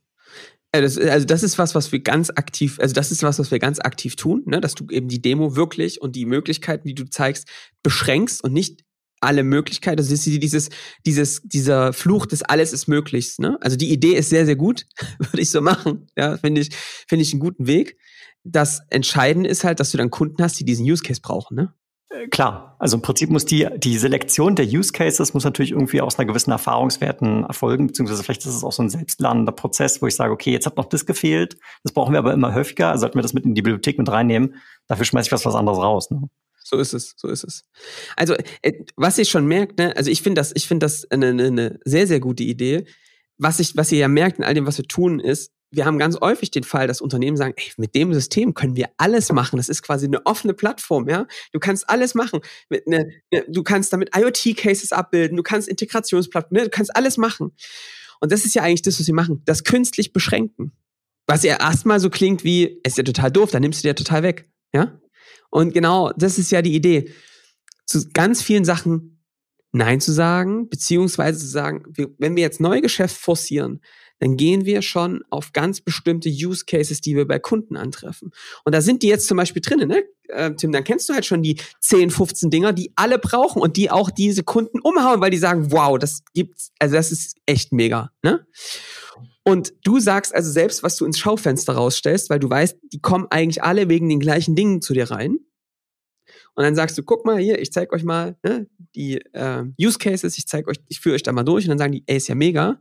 Also das ist was, was wir ganz aktiv, also das ist was, was wir ganz aktiv tun, ne? dass du eben die Demo wirklich und die Möglichkeiten, die du zeigst, beschränkst und nicht alle Möglichkeiten. Ist dieses, dieses, dieser Fluch des alles ist möglich. Ne? Also die Idee ist sehr, sehr gut, würde ich so machen. Ja, finde ich, finde ich einen guten Weg. Das Entscheidende ist halt, dass du dann Kunden hast, die diesen Use Case brauchen. Ne? Äh, klar, also im Prinzip muss die, die Selektion der Use Cases muss natürlich irgendwie aus einer gewissen Erfahrungswerten erfolgen, beziehungsweise vielleicht ist es auch so ein selbstlernender Prozess, wo ich sage, okay, jetzt hat noch das gefehlt, das brauchen wir aber immer häufiger, also sollten wir das mit in die Bibliothek mit reinnehmen, dafür schmeiße ich was, was anderes raus. Ne? So ist es, so ist es. Also, äh, was ich schon merkt, ne, also ich finde das, ich finde das eine, eine sehr, sehr gute Idee. Was ich, was ihr ja merkt in all dem, was wir tun, ist, wir haben ganz häufig den Fall, dass Unternehmen sagen, ey, mit dem System können wir alles machen. Das ist quasi eine offene Plattform, ja. Du kannst alles machen. Ne, ne, du kannst damit IoT-Cases abbilden, du kannst Integrationsplattformen, ne, du kannst alles machen. Und das ist ja eigentlich das, was wir machen. Das künstlich beschränken. Was ja erstmal so klingt wie, es ist ja total doof, dann nimmst du dir total weg. Ja? Und genau, das ist ja die Idee. Zu ganz vielen Sachen Nein zu sagen, beziehungsweise zu sagen, wenn wir jetzt Neugeschäft forcieren, dann gehen wir schon auf ganz bestimmte Use Cases, die wir bei Kunden antreffen. Und da sind die jetzt zum Beispiel drinnen, ne? Äh, Tim, dann kennst du halt schon die 10, 15 Dinger, die alle brauchen und die auch diese Kunden umhauen, weil die sagen, wow, das gibt's, also das ist echt mega, ne? Und du sagst also selbst, was du ins Schaufenster rausstellst, weil du weißt, die kommen eigentlich alle wegen den gleichen Dingen zu dir rein. Und dann sagst du, guck mal hier, ich zeige euch mal ne, die äh, Use Cases, ich zeige euch, ich führe euch da mal durch und dann sagen die, ey, ist ja mega.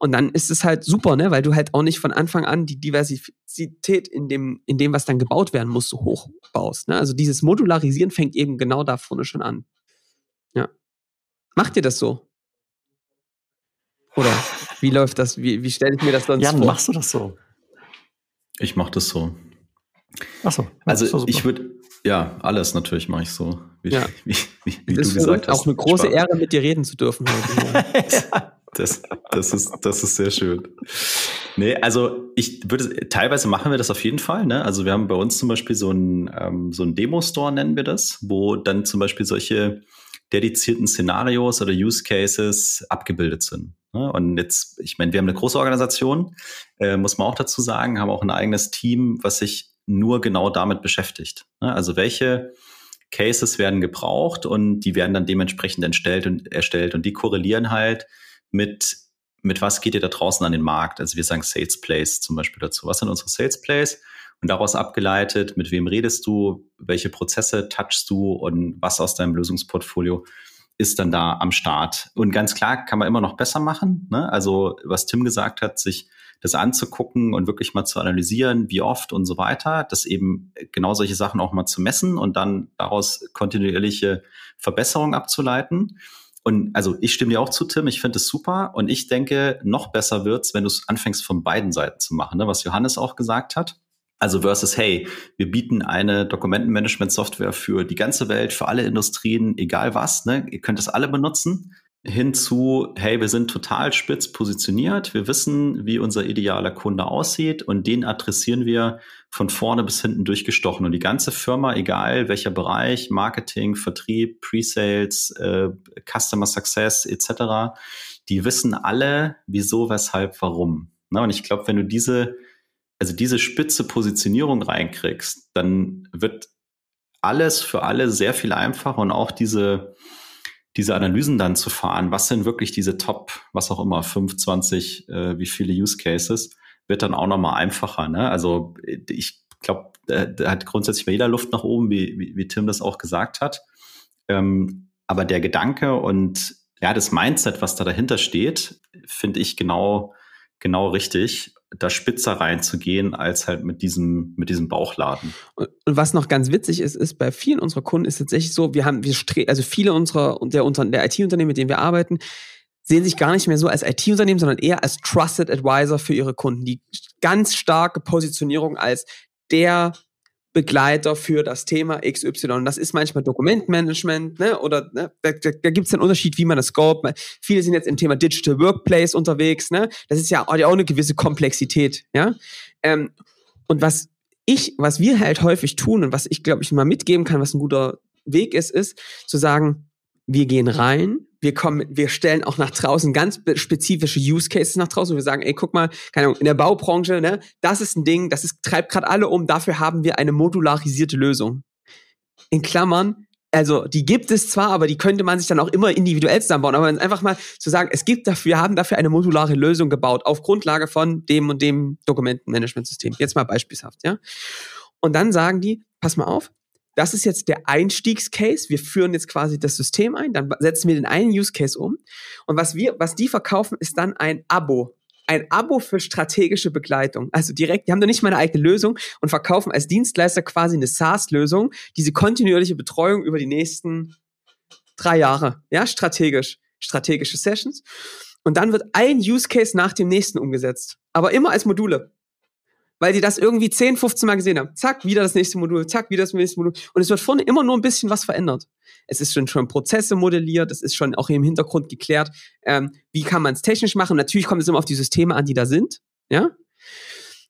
Und dann ist es halt super, ne, weil du halt auch nicht von Anfang an die Diversität in dem, in dem, was dann gebaut werden muss, so hoch baust. Ne? Also dieses Modularisieren fängt eben genau da vorne schon an. Ja. Macht ihr das so? Oder wie läuft das? Wie, wie stelle ich mir das sonst Jan, vor? machst du das so? Ich mache das so. Ach so. Also ich würde, ja, alles natürlich mache ich so, wie, Ja. wie, wie, wie das du ist gesagt hast. auch eine große Spaß. Ehre, mit dir reden zu dürfen heute. Das, das, ist, das ist sehr schön. Nee, also ich würde, teilweise machen wir das auf jeden Fall. Ne? Also wir haben bei uns zum Beispiel so ein, ähm, so ein Demo-Store, nennen wir das, wo dann zum Beispiel solche dedizierten Szenarios oder Use Cases abgebildet sind. Ne? Und jetzt, ich meine, wir haben eine große Organisation, äh, muss man auch dazu sagen, haben auch ein eigenes Team, was sich nur genau damit beschäftigt. Ne? Also welche Cases werden gebraucht und die werden dann dementsprechend entstellt und erstellt und die korrelieren halt mit, mit was geht ihr da draußen an den Markt? Also wir sagen Sales Plays zum Beispiel dazu. Was sind unsere Sales Plays? Und daraus abgeleitet, mit wem redest du, welche Prozesse touchst du und was aus deinem Lösungsportfolio ist dann da am Start. Und ganz klar kann man immer noch besser machen. Ne? Also was Tim gesagt hat, sich das anzugucken und wirklich mal zu analysieren, wie oft und so weiter, das eben genau solche Sachen auch mal zu messen und dann daraus kontinuierliche Verbesserungen abzuleiten. Und also ich stimme dir auch zu, Tim, ich finde es super und ich denke, noch besser wird's, wenn du es anfängst von beiden Seiten zu machen, ne? was Johannes auch gesagt hat. Also versus, hey, wir bieten eine Dokumentenmanagement-Software für die ganze Welt, für alle Industrien, egal was, ne? Ihr könnt es alle benutzen. Hinzu, hey, wir sind total spitz positioniert. Wir wissen, wie unser idealer Kunde aussieht und den adressieren wir von vorne bis hinten durchgestochen. Und die ganze Firma, egal welcher Bereich, Marketing, Vertrieb, Pre-Sales, äh, Customer Success etc., die wissen alle, wieso, weshalb, warum. Ne? Und ich glaube, wenn du diese also diese spitze Positionierung reinkriegst, dann wird alles für alle sehr viel einfacher und auch diese, diese Analysen dann zu fahren, was sind wirklich diese Top, was auch immer, 25, äh, wie viele Use Cases, wird dann auch nochmal einfacher. Ne? Also ich glaube, da hat grundsätzlich bei jeder Luft nach oben, wie, wie, wie Tim das auch gesagt hat. Ähm, aber der Gedanke und ja, das Mindset, was da dahinter steht, finde ich genau, genau richtig da spitzer reinzugehen, als halt mit diesem, mit diesem Bauchladen. Und, was noch ganz witzig ist, ist, bei vielen unserer Kunden ist tatsächlich so, wir haben, wir also viele unserer, der, der IT-Unternehmen, mit denen wir arbeiten, sehen sich gar nicht mehr so als IT-Unternehmen, sondern eher als Trusted Advisor für ihre Kunden. Die ganz starke Positionierung als der Begleiter für das Thema XY. Das ist manchmal Dokumentmanagement, ne? Oder ne? da, da, da gibt es einen Unterschied, wie man das scope. Viele sind jetzt im Thema Digital Workplace unterwegs, ne? Das ist ja auch eine gewisse Komplexität, ja. Ähm, und was ich, was wir halt häufig tun und was ich, glaube ich, mal mitgeben kann, was ein guter Weg ist, ist zu sagen, wir gehen rein, wir kommen, wir stellen auch nach draußen ganz spezifische Use Cases nach draußen. Wir sagen, ey, guck mal, keine Ahnung, in der Baubranche, ne, das ist ein Ding, das ist, treibt gerade alle um, dafür haben wir eine modularisierte Lösung. In Klammern, also die gibt es zwar, aber die könnte man sich dann auch immer individuell zusammenbauen. Aber einfach mal zu sagen, es gibt dafür, wir haben dafür eine modulare Lösung gebaut, auf Grundlage von dem und dem Dokumentenmanagementsystem. Jetzt mal beispielhaft, ja. Und dann sagen die, pass mal auf, das ist jetzt der Einstiegscase. Wir führen jetzt quasi das System ein, dann setzen wir den einen Use Case um. Und was wir, was die verkaufen, ist dann ein Abo. Ein Abo für strategische Begleitung. Also direkt, die haben da nicht mal eine eigene Lösung und verkaufen als Dienstleister quasi eine SaaS-Lösung, diese kontinuierliche Betreuung über die nächsten drei Jahre. Ja, strategisch. Strategische Sessions. Und dann wird ein Use Case nach dem nächsten umgesetzt. Aber immer als Module weil die das irgendwie 10, 15 Mal gesehen haben. Zack, wieder das nächste Modul, zack, wieder das nächste Modul. Und es wird vorne immer nur ein bisschen was verändert. Es ist schon, schon Prozesse modelliert, es ist schon auch im Hintergrund geklärt, ähm, wie kann man es technisch machen. Natürlich kommt es immer auf die Systeme an, die da sind. Ja.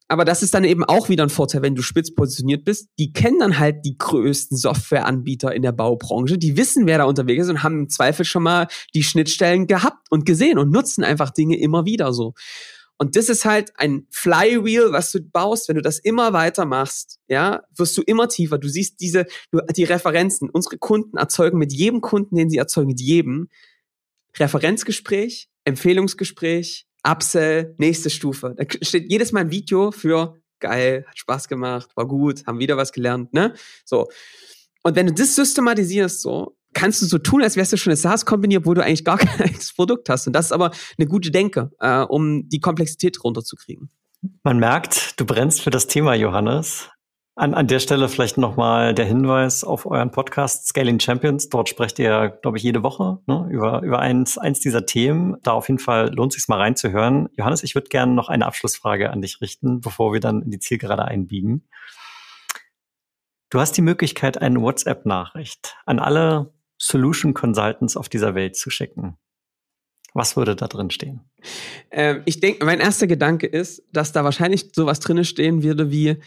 Aber das ist dann eben auch wieder ein Vorteil, wenn du spitz positioniert bist. Die kennen dann halt die größten Softwareanbieter in der Baubranche. Die wissen, wer da unterwegs ist und haben im Zweifel schon mal die Schnittstellen gehabt und gesehen und nutzen einfach Dinge immer wieder so. Und das ist halt ein Flywheel, was du baust. Wenn du das immer weiter machst, ja, wirst du immer tiefer. Du siehst diese, die Referenzen. Unsere Kunden erzeugen mit jedem Kunden, den sie erzeugen, mit jedem Referenzgespräch, Empfehlungsgespräch, Upsell, nächste Stufe. Da steht jedes Mal ein Video für geil, hat Spaß gemacht, war gut, haben wieder was gelernt, ne? So. Und wenn du das systematisierst, so, kannst du so tun, als wärst du schon eine SaaS-Company, obwohl du eigentlich gar kein Produkt hast. Und das ist aber eine gute Denke, äh, um die Komplexität runterzukriegen. Man merkt, du brennst für das Thema, Johannes. An, an der Stelle vielleicht nochmal der Hinweis auf euren Podcast Scaling Champions. Dort sprecht ihr, glaube ich, jede Woche ne, über, über eins, eins dieser Themen. Da auf jeden Fall lohnt es sich mal reinzuhören. Johannes, ich würde gerne noch eine Abschlussfrage an dich richten, bevor wir dann in die Zielgerade einbiegen. Du hast die Möglichkeit, eine WhatsApp-Nachricht an alle Solution Consultants auf dieser Welt zu schicken? Was würde da drin stehen? Ähm, ich denke, mein erster Gedanke ist, dass da wahrscheinlich sowas drin stehen würde wie,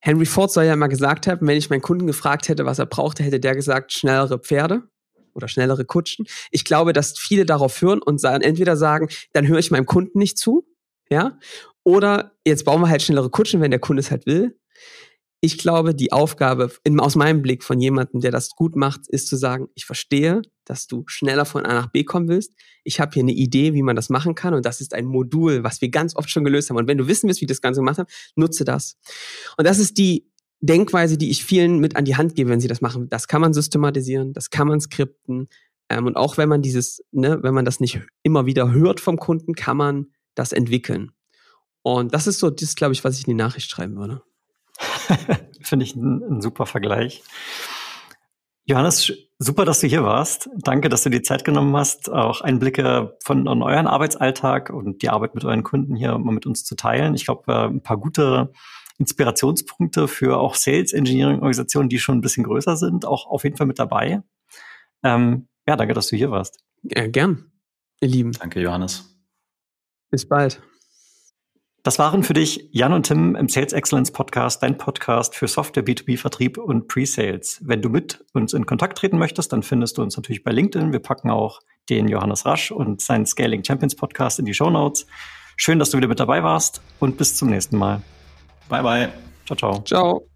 Henry Ford soll ja mal gesagt haben, wenn ich meinen Kunden gefragt hätte, was er brauchte, hätte der gesagt, schnellere Pferde oder schnellere Kutschen. Ich glaube, dass viele darauf hören und entweder sagen, dann höre ich meinem Kunden nicht zu, ja, oder jetzt bauen wir halt schnellere Kutschen, wenn der Kunde es halt will ich glaube, die Aufgabe in, aus meinem Blick von jemandem, der das gut macht, ist zu sagen, ich verstehe, dass du schneller von A nach B kommen willst. Ich habe hier eine Idee, wie man das machen kann und das ist ein Modul, was wir ganz oft schon gelöst haben. Und wenn du wissen willst, wie das Ganze gemacht haben, nutze das. Und das ist die Denkweise, die ich vielen mit an die Hand gebe, wenn sie das machen. Das kann man systematisieren, das kann man skripten. Ähm, und auch wenn man dieses, ne, wenn man das nicht immer wieder hört vom Kunden, kann man das entwickeln. Und das ist so, das glaube ich, was ich in die Nachricht schreiben würde. Finde ich ein, ein super Vergleich. Johannes, super, dass du hier warst. Danke, dass du dir Zeit genommen hast, auch Einblicke von euren Arbeitsalltag und die Arbeit mit euren Kunden hier mal mit uns zu teilen. Ich glaube, äh, ein paar gute Inspirationspunkte für auch Sales Engineering Organisationen, die schon ein bisschen größer sind, auch auf jeden Fall mit dabei. Ähm, ja, danke, dass du hier warst. Ja, gern, ihr Lieben. Danke, Johannes. Bis bald. Das waren für dich Jan und Tim im Sales Excellence Podcast, dein Podcast für Software, B2B-Vertrieb und Pre-Sales. Wenn du mit uns in Kontakt treten möchtest, dann findest du uns natürlich bei LinkedIn. Wir packen auch den Johannes Rasch und seinen Scaling Champions Podcast in die Show Notes. Schön, dass du wieder mit dabei warst und bis zum nächsten Mal. Bye, bye. Ciao, ciao. Ciao.